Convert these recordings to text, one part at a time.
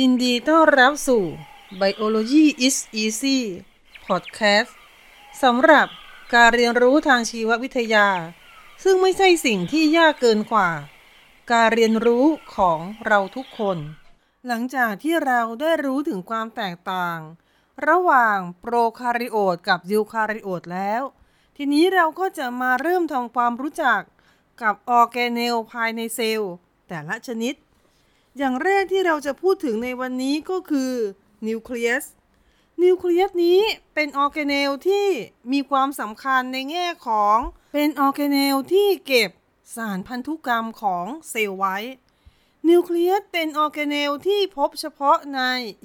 ยินดีต้อนรับสู่ Biology is Easy Podcast สำหรับการเรียนรู้ทางชีววิทยา ซึ่งไม่ใช่สิ่งที่ยากเกินกว่า การเรียนรู้ของเราทุกคน หลังจากที่เราได้รู้ถึงความแตกต่าง ระหว่างโปรคาริโอตกับยูคาริโอตแล้ว ทีนี้เราก็จะมาเริ่มทำความรู้จักกับออร์แกเนลภายในเซลล์ แต่ละชนิด อย่างแรกที่เราจะพูดถึงในวันนี้ก็คือนิวเคลียส นิวเคลียสนี้เป็นออร์แกเนลที่มีความสำคัญในแง่ของเป็นออร์แกเนลที่เก็บสารพันธุกรรมของเซลล์ไว้ นิวเคลียสเป็นออร์แกเนลที่พบเฉพาะใน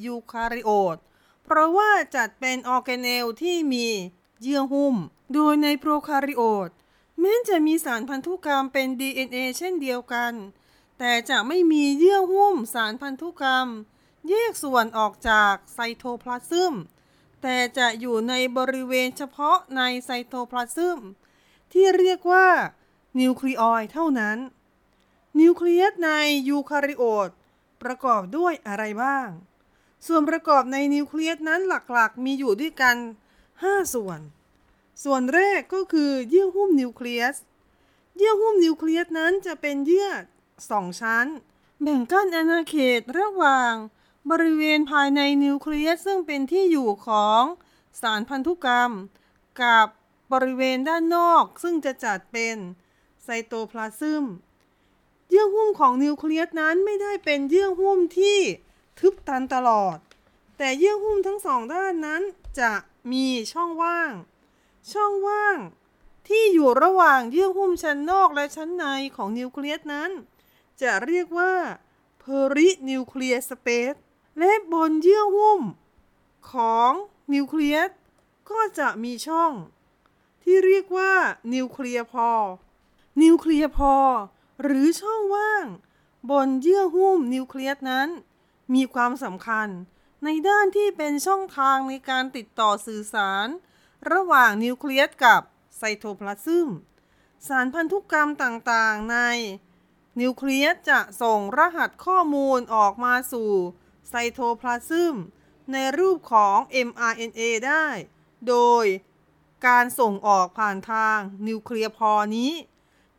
ยูคาริโอต เพราะว่าจัดเป็นออร์แกเนลที่มีเยื่อหุ้ม โดยในโปรคาริโอตแม้จะมีสารพันธุกรรมเป็น DNA เช่นเดียวกัน แต่จะไม่มีเยื่อหุ้มสารพันธุกรรม แยกส่วนออกจากไซโทพลาซึม แต่จะอยู่ในบริเวณเฉพาะในไซโทพลาซึม ที่เรียกว่า นิวคลีออยด์เท่านั้น นิวเคลียสในยูคาริโอตประกอบด้วยอะไรบ้าง ส่วนประกอบในนิวเคลียสนั้นหลักๆ มีอยู่ด้วยกัน 5 ส่วน ส่วนแรกก็คือเยื่อหุ้มนิวเคลียส เยื่อหุ้มนิวเคลียสนั้นจะเป็นเยื่อ สองชั้น แบ่งกั้นอาณาเขตระหว่าง บริเวณภายในนิวเคลียสซึ่งเป็นที่อยู่ของสารพันธุกรรม กับบริเวณด้านนอกซึ่งจะจัดเป็นไซโตพลาซึมเยื่อหุ้มของนิวเคลียสนั้นไม่ได้เป็นเยื่อหุ้มที่ทึบตันตลอด แต่เยื่อหุ้มทั้งสองด้านนั้นจะมีช่องว่าง ช่องว่างที่อยู่ระหว่างเยื่อหุ้มชั้นนอกและชั้นในของนิวเคลียสนั้น จะเรียกว่า perinuclear space และบนเยื่อหุ้ม ของนิวเคลียสก็จะมีช่อง ที่เรียกว่านิวเคลียร์พอ นิวเคลียร์พอ หรือช่องว่าง บนเยื่อหุ้มนิวเคลียสนั้น มีความสำคัญในด้านที่เป็นช่องทางในการติดต่อสื่อสาร ระหว่างนิวเคลียสกับไซโทพลาซึม สารพันธุกรรมต่างๆใน นิวเคลียสจะส่งรหัสข้อมูลออกมาสู่ไซโทพลาซึมในรูปของ mRNA ได้ โดยการส่งออกผ่านทางนิวเคลียร์พอนี้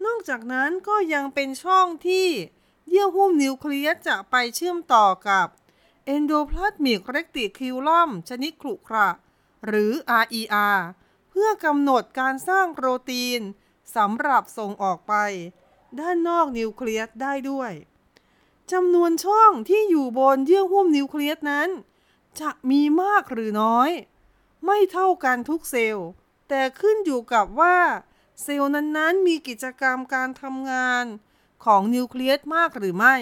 นอกจากนั้นก็ยังเป็นช่องที่เยื่อหุ้มนิวเคลียสจะไปเชื่อมต่อกับ Endoplasmic Reticulum ชนิดขรุขระ หรือ RER เพื่อกำหนดการสร้างโปรตีนสำหรับส่งออกไป ด้านนอกนิวเคลียสได้ด้วยจำนวนช่องที่อยู่บนเยื่อหุ้มนิวเคลียสนั้น จะมีมากหรือน้อย ไม่เท่ากันทุกเซลล์ แต่ขึ้นอยู่กับว่า เซลล์นั้นๆ มีกิจกรรมการทำงานของนิวเคลียสมากหรือไม่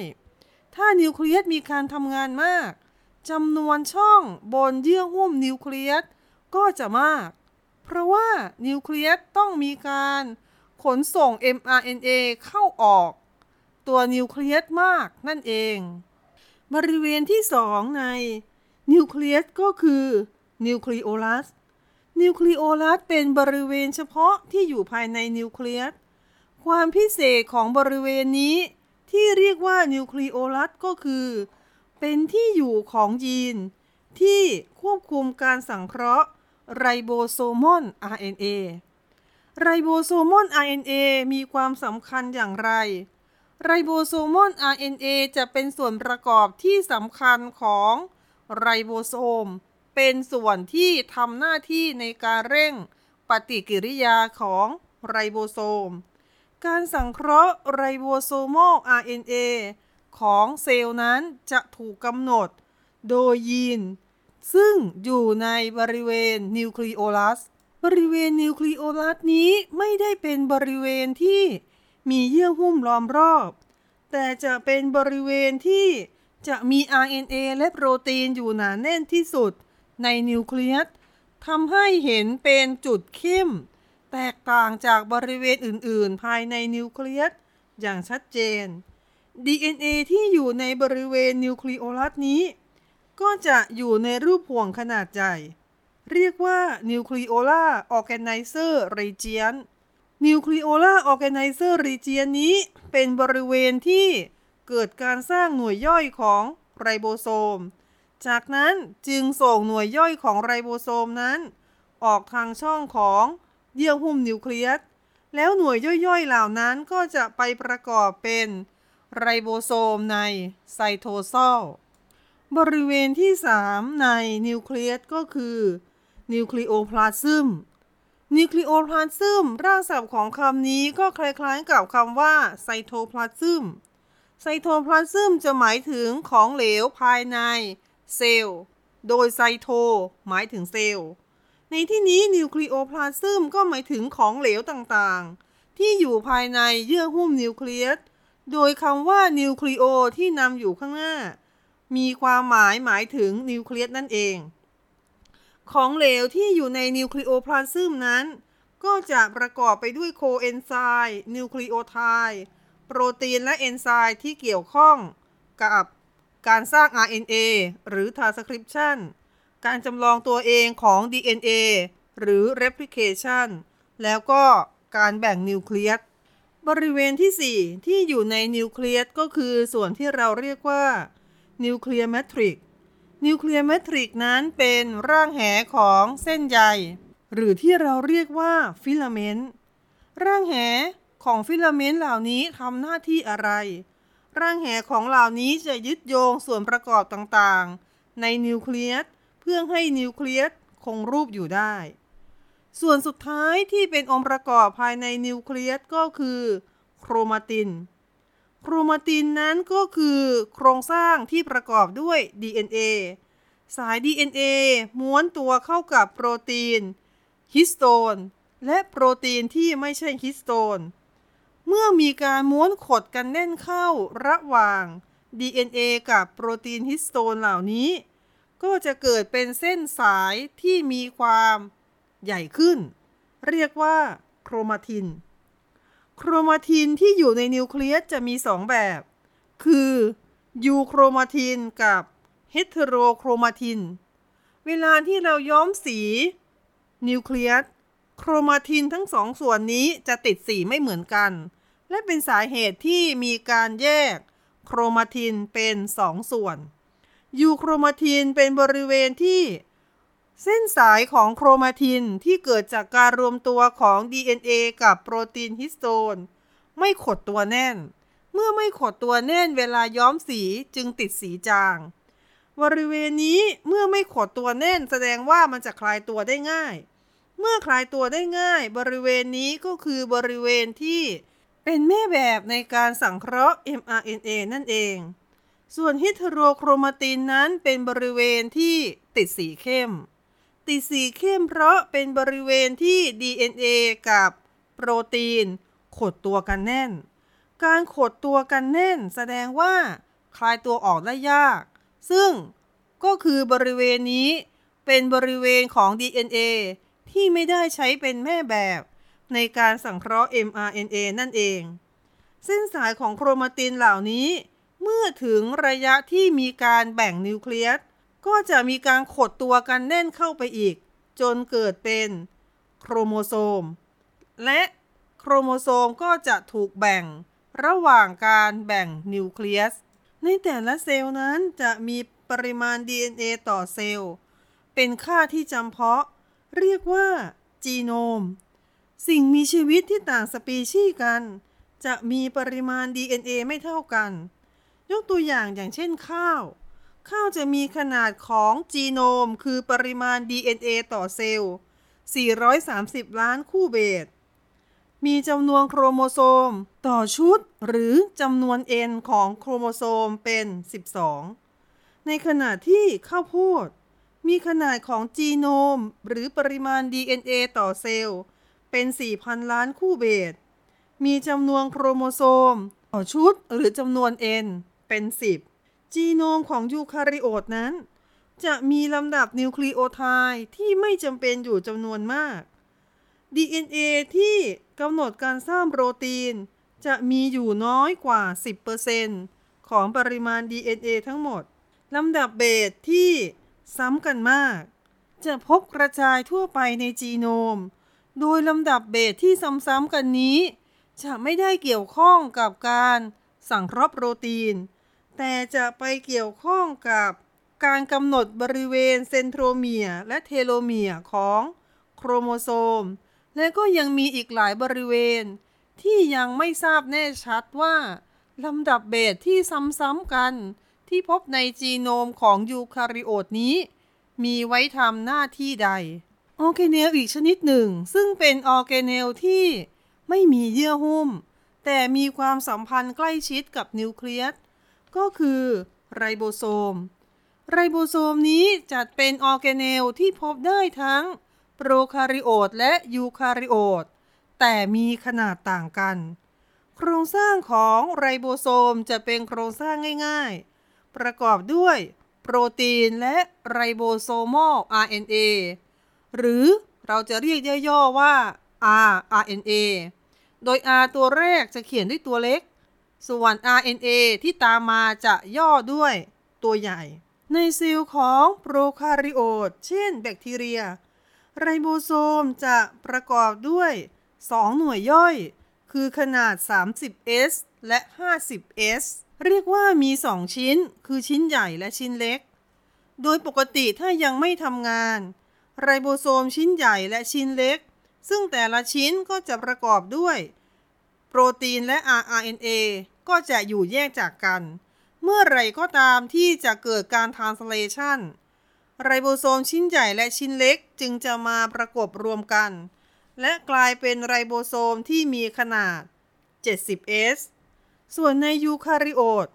ถ้านิวเคลียสมีการทำงานมากจำนวนช่องบนเยื่อหุ้มนิวเคลียสก็จะมาก เพราะว่านิวเคลียสต้องมีการ ขนส่ง mRNA เข้าออก ตัวนิวเคลียสมากนั่นเอง บริเวณที่สองในนิวเคลียสก็คือนิวคลีโอลัส นิวคลีโอลัสเป็นบริเวณเฉพาะที่อยู่ภายในนิวเคลียส ความพิเศษของบริเวณนี้ที่เรียกว่านิวคลีโอลัสก็คือ เป็นที่อยู่ของยีน ที่ควบคุมการสังเคราะห์ไรโบโซมอน RNA ไรโบโซมอน RNA มีความสำคัญอย่างไร ribosomal RNA จะเป็นส่วนประกอบที่สำคัญของไรโบโซม เป็นส่วนที่ทำหน้าที่ในการเร่งปฏิกิริยาของไรโบโซม การสังเคราะห์ ribosomal RNA ของเซลล์นั้นจะถูกกำหนดโดยยีน ซึ่งอยู่ในบริเวณนิวคลีโอลัส บริเวณนิวคลีโอลัสนี้ไม่ได้เป็นบริเวณที่มีเยื่อหุ้มล้อมรอบ แต่จะเป็นบริเวณที่จะมี RNA และโปรตีนอยู่หนาแน่นที่สุดในนิวเคลียสทำให้เห็นเป็นจุดเข้ม แตกต่างจากบริเวณอื่น ๆ ภายในนิวเคลียสอย่างชัดเจน DNA ที่อยู่ในบริเวณนิวคลีโอลัสนี้ ก็จะอยู่ในรูปห่วงขนาดใหญ่ เรียกว่า nucleolar organizer region nucleolar organizer region นี้เป็นบริเวณที่เกิดการสร้างหน่วยย่อยของไรโบโซม จากนั้นจึงส่งหน่วยย่อยของไรโบโซมนั้น ออกทางช่องของเยื่อหุ้มนิวเคลียส แล้วหน่วยย่อยๆเหล่านั้นก็จะไปประกอบเป็นไรโบโซมในไซโทโซลบริเวณที่ 3 ในนิวเคลียสก็คือ นิวคลีโอพลาซึมนิวคลีโอพลาซึมรากศัพท์ของคำนี้ก็คล้ายๆกับคำว่าไซโทพลาซึมไซโทพลาซึมจะหมายถึงของเหลวภายในเซลล์ โดยไซโทหมายถึงเซลล์ ในที่นี้นิวคลีโอพลาซึมก็หมายถึงของเหลวต่างๆ ที่อยู่ภายในเยื่อหุ้มนิวเคลียส โดยคำว่านิวคลีโอที่นำอยู่ข้างหน้า มีความหมายหมายถึงนิวเคลียสนั่นเอง ของเหลวที่อยู่ในนิวคลีโอพลาซึมนั้น ก็จะประกอบไปด้วยโคเอนไซม์นิวคลีโอไทด์โปรตีนและเอนไซม์ที่เกี่ยวข้องกับการสร้าง RNA หรือ transcription การจำลองตัวเองของ DNA หรือ replication แล้วก็การแบ่งนิวเคลียสบริเวณที่ 4 ที่อยู่ในนิวเคลียสก็คือส่วนที่เราเรียกว่า nuclear matrix nuclear matrix นั้นเป็นร่างแหของเส้นใย หรือที่เราเรียกว่า filament ร่างแหของ filament เหล่านี้ทำหน้าที่อะไร ร่างแหของเหล่านี้จะยึดโยงส่วนประกอบต่างๆ ในนิวเคลียสเพื่อให้นิวเคลียสคงรูปอยู่ได้ ส่วนสุดท้ายที่เป็นองค์ประกอบภายในนิวเคลียสก็คือ โครมาติน โครมาตินนั้นก็คือโครงสร้างที่ประกอบด้วย DNA สาย DNA ม้วนตัวเข้ากับโปรตีนฮิสโตน และโปรตีนที่ไม่ใช่ฮิสโตน เมื่อมีการม้วนขดกันแน่นเข้าระหว่าง DNA กับโปรตีนฮิสโตนเหล่านี้ ก็จะเกิดเป็นเส้นสายที่มีความใหญ่ขึ้น เรียกว่าโครมาติน โครมาตินที่อยู่ในนิวเคลียสจะมี 2 แบบ คือยูโครมาตินกับเฮตโรโครมาติน เวลาที่เราย้อมสีนิวเคลียสโครมาตินทั้งสองส่วนนี้จะติดสีไม่เหมือนกัน และเป็นสาเหตุที่มีการแยกโครมาตินเป็นสองส่วนยูโครมาตินเป็นบริเวณที่ เส้นสายของโครมาตินที่เกิดจากการรวมตัวของ DNA กับโปรตีนฮิสโตน ไม่ขดตัวแน่น เมื่อไม่ขดตัวแน่นเวลาย้อมสีจึงติดสีจาง บริเวณนี้เมื่อไม่ขดตัวแน่นแสดงว่ามันจะคลายตัวได้ง่าย เมื่อคลายตัวได้ง่าย บริเวณนี้ก็คือบริเวณที่เป็นแม่แบบในการสังเคราะห์ mRNA นั่นเอง ส่วนฮิตโรโครมาตินนั้นเป็นบริเวณที่ติดสีเข้ม ติสีเข้มเพราะเป็นบริเวณที่ DNA กับโปรตีน ขดตัวกันแน่น การขดตัวกันแน่น แสดงว่า คลายตัวออกได้ยาก ซึ่งก็คือบริเวณนี้เป็นบริเวณของ DNA ที่ไม่ได้ใช้เป็นแม่แบบ ในการสังเคราะห์ mRNA นั่นเอง เส้นสายของโครมาตินเหล่านี้ เมื่อถึงระยะที่มีการแบ่งนิวเคลียส ก็จะมีการขดตัวกันแน่นเข้าไปอีก จนเกิดเป็นโครโมโซม และโครโมโซมก็จะถูกแบ่งระหว่างการแบ่งนิวเคลียส ในแต่ละเซลล์นั้นจะมีปริมาณ DNA ต่อเซลล์ เป็นค่าที่จำเพาะ เรียกว่า จีโนม สิ่งมีชีวิตที่ต่างสปีชีส์กัน จะมีปริมาณ DNA ไม่เท่ากัน ยกตัวอย่างอย่างเช่นข้าว ข้าวจะมีขนาดของจีโนม คือปริมาณ DNA ต่อเซลล์ 430 ล้านคู่เบส มีจำนวนโครโมโซม ต่อชุด หรือจำนวน N ของโครโมโซมเป็น 12 ในขณะที่ข้าวโพด มีขนาดของจีโนม หรือปริมาณ DNA ต่อเซลล์ เป็น 4,000 ล้านคู่เบส มีจำนวนโครโมโซม ต่อชุด หรือจำนวน N เป็น 10 จีโนมของยูคาริโอตนั้น จะมีลำดับนิวคลีโอไทด์ด์ที่ไม่จำเป็นอยู่จำนวนมาก DNA ที่กำหนดการสร้างโปรตีน จะมีอยู่น้อยกว่า 10%ของปริมาณ DNA ทั้งหมด ลำดับเบสที่ซ้ำกันมาก จะพบกระจายทั่วไปในจีโนม โดยลำดับเบสที่ซ้ำๆกันนี้ จะไม่ได้เกี่ยวข้องกับการสั่งเคราะห์โปรตีน แต่จะไปเกี่ยวข้องกับการกำหนดบริเวณเซนโทรเมียร์และเทโลเมียร์ของโครโมโซม และก็ยังมีอีกหลายบริเวณ ที่ยังไม่ทราบแน่ชัดว่าลำดับเบสที่ซ้ำๆกัน ที่พบในจีโนมของยูคาริโอตนี้ มีไว้ทำหน้าที่ใด ออร์แกเนลอีกชนิดหนึ่ง ซึ่งเป็นออร์แกเนลที่ไม่มีเยื่อหุ้ม แต่มีความสัมพันธ์ใกล้ชิดกับนิวเคลียส ก็คือไรโบโซม ไรโบโซมนี้จัดเป็นออร์แกเนลที่พบได้ทั้งโปรคาริโอตและยูคาริโอต แต่มีขนาดต่างกัน โครงสร้างของไรโบโซมจะเป็นโครงสร้างง่ายๆ ประกอบด้วยโปรตีนและไรโบโซมอล RNA หรือเราจะเรียกย่อๆว่า rRNA โดย R ตัวแรกจะเขียนด้วยตัวเล็ก ส่วน RNA ที่ตามมาจะย่อด้วยตัวใหญ่ ในเซลล์ของโปรคาริโอต เช่นแบคทีเรีย ไรโบโซมจะประกอบด้วย 2 หน่วยย่อย คือขนาด 30S และ 50S เรียกว่ามี 2 ชิ้น คือชิ้นใหญ่และชิ้นเล็ก โดยปกติถ้ายังไม่ทำงาน ไรโบโซมชิ้นใหญ่และชิ้นเล็ก ซึ่งแต่ละชิ้นก็จะประกอบด้วย โปรตีนและ rRNA ก็จะอยู่แยกจากกัน เมื่อไรก็ตามที่จะเกิดการ translation ไรโบโซมชิ้นใหญ่และชิ้นเล็กจึงจะมาประกบรวมกัน และกลายเป็นไรโบโซมที่มีขนาด 70S ส่วนในยูคาริโอต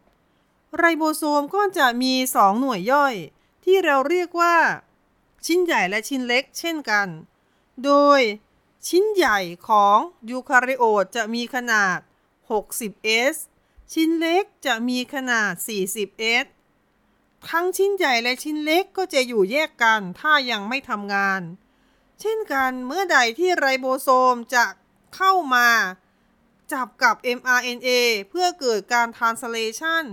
ไรโบโซมก็จะมี 2 หน่วยย่อย ที่เราเรียกว่า ชิ้นใหญ่และชิ้นเล็กเช่นกัน โดย ชิ้นใหญ่ของยูคาริโอตจะมีขนาด 60S ชิ้นเล็กจะมีขนาด 40S ทั้งชิ้นใหญ่และชิ้นเล็กก็จะอยู่แยกกันถ้ายังไม่ทำงาน เช่นกันเมื่อใดที่ไรโบโซมจะเข้ามา จับกับ mRNA เพื่อเกิดการ translation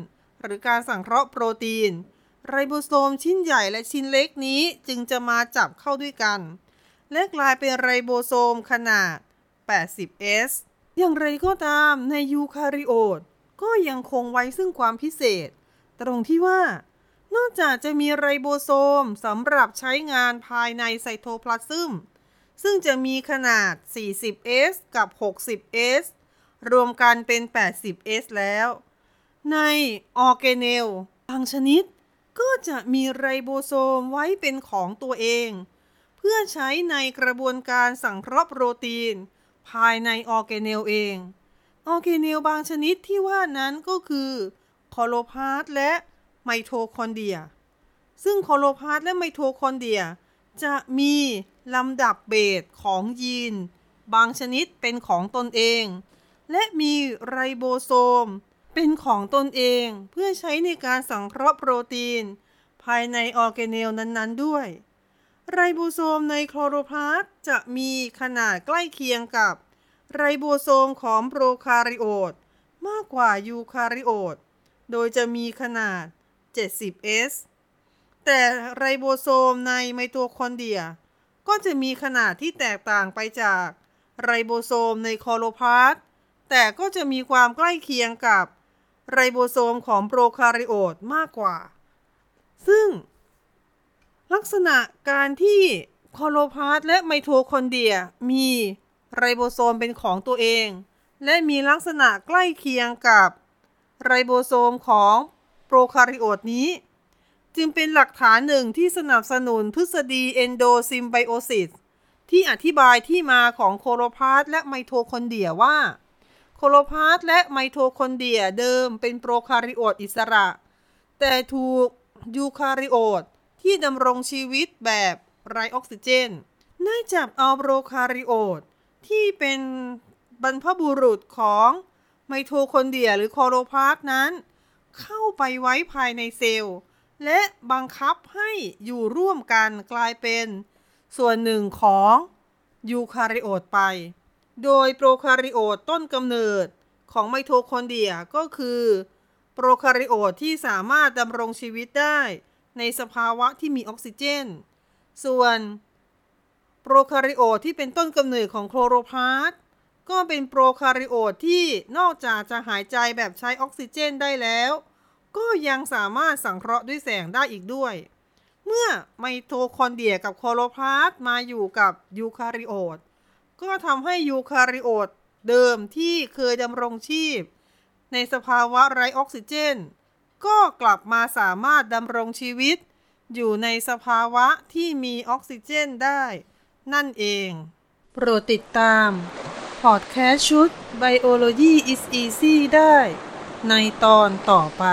หรือการสังเคราะห์โปรตีน ไรโบโซมชิ้นใหญ่และชิ้นเล็กนี้จึงจะมาจับเข้าด้วยกัน และกลายเป็นไรโบโซมขนาด 80S อย่างไรก็ตามในยูคาริโอตก็ยังคงไว้ซึ่งความพิเศษ ตรงที่ว่า นอกจากจะมีไรโบโซมสำหรับใช้งานภายในไซโทพลาซึมซึ่งจะมีขนาด 40S กับ 60S รวมกันเป็น 80S แล้ว ในออร์แกเนลบางชนิด ก็จะมีไรโบโซมไว้เป็นของตัวเอง เพื่อใช้ในกระบวนการสังเคราะห์โปรตีน ภายในออร์แกเนลเอง ออร์แกเนลบางชนิดที่ว่านั้นก็คือคลอโรพลาสและไมโทคอนเดรีย ซึ่งคลอโรพลาสต์และไมโทคอนเดรีย จะมีลำดับเบสของยีน บางชนิดเป็นของตนเอง และมีไรโบโซม เป็นของตนเองเพื่อใช้ในการสังเคราะห์โปรตีน ภายในออร์แกเนลนั้นๆด้วย ไรโบโซมในคลอโรพลาสต์จะมีขนาดใกล้เคียงกับไรโบโซมของโปรคาริโอต มากกว่ายูคาริโอต โดยจะมีขนาด 70S แต่ไรโบโซมในไมโทคอนเดรีย ก็จะมีขนาดที่แตกต่างไปจากไรโบโซมในคลอโรพลาสต์แต่ก็จะมีความใกล้เคียงกับไรโบโซมของโปรคาริโอตมากกว่า ซึ่ง ลักษณะการที่คลอโรพลาสต์และไมโทคอนเดรียมีไรโบโซมเป็นของตัวเอง และมีลักษณะใกล้เคียงกับไรโบโซมของโปรคาริโอตนี้ จึงเป็นหลักฐานหนึ่งที่สนับสนุนทฤษฎี endosymbiosis ที่อธิบายที่มาของคลอโรพลาสต์และไมโทคอนเดรียว่า คลอโรพลาสต์และไมโทคอนเดรียเดิมเป็นโปรคาริโอตอิสระ แต่ถูกยูคาริโอต ที่ดำรงชีวิตแบบไร้ออกซิเจนได้จับเอาโปรคาริโอตที่เป็นบรรพบุรุษของไมโทคอนเดรียหรือคลอโรพลาสต์นั้น เข้าไปไว้ภายในเซลล์ และบังคับให้อยู่ร่วมกันกลายเป็นส่วนหนึ่งของยูคาริโอตไป โดยโปรคาริโอตต้นกำเนิดของไมโทคอนเดรียก็คือโปรคาริโอตที่สามารถดำรงชีวิตได้ ในสภาวะที่มีออกซิเจน ส่วนโปรคาริโอตที่เป็นต้นกำเนิดของคลอโรพลาสต์ก็เป็นโปรคาริโอตที่นอกจากจะหายใจแบบใช้ออกซิเจนได้แล้ว ก็ยังสามารถสังเคราะห์ด้วยแสงได้อีกด้วย เมื่อไมโทคอนเดรียกับคลอโรพลาสต์มาอยู่กับยูคาริโอตก็ทำให้ยูคาริโอตเดิมที่เคยดำรงชีพ ในสภาวะไร้ออกซิเจน ก็กลับมาสามารถดำรงชีวิต อยู่ในสภาวะที่มีออกซิเจนได้ นั่นเอง โปรดติดตาม พอดแคสต์ชุด Biology is Easy ได้ ในตอนต่อไป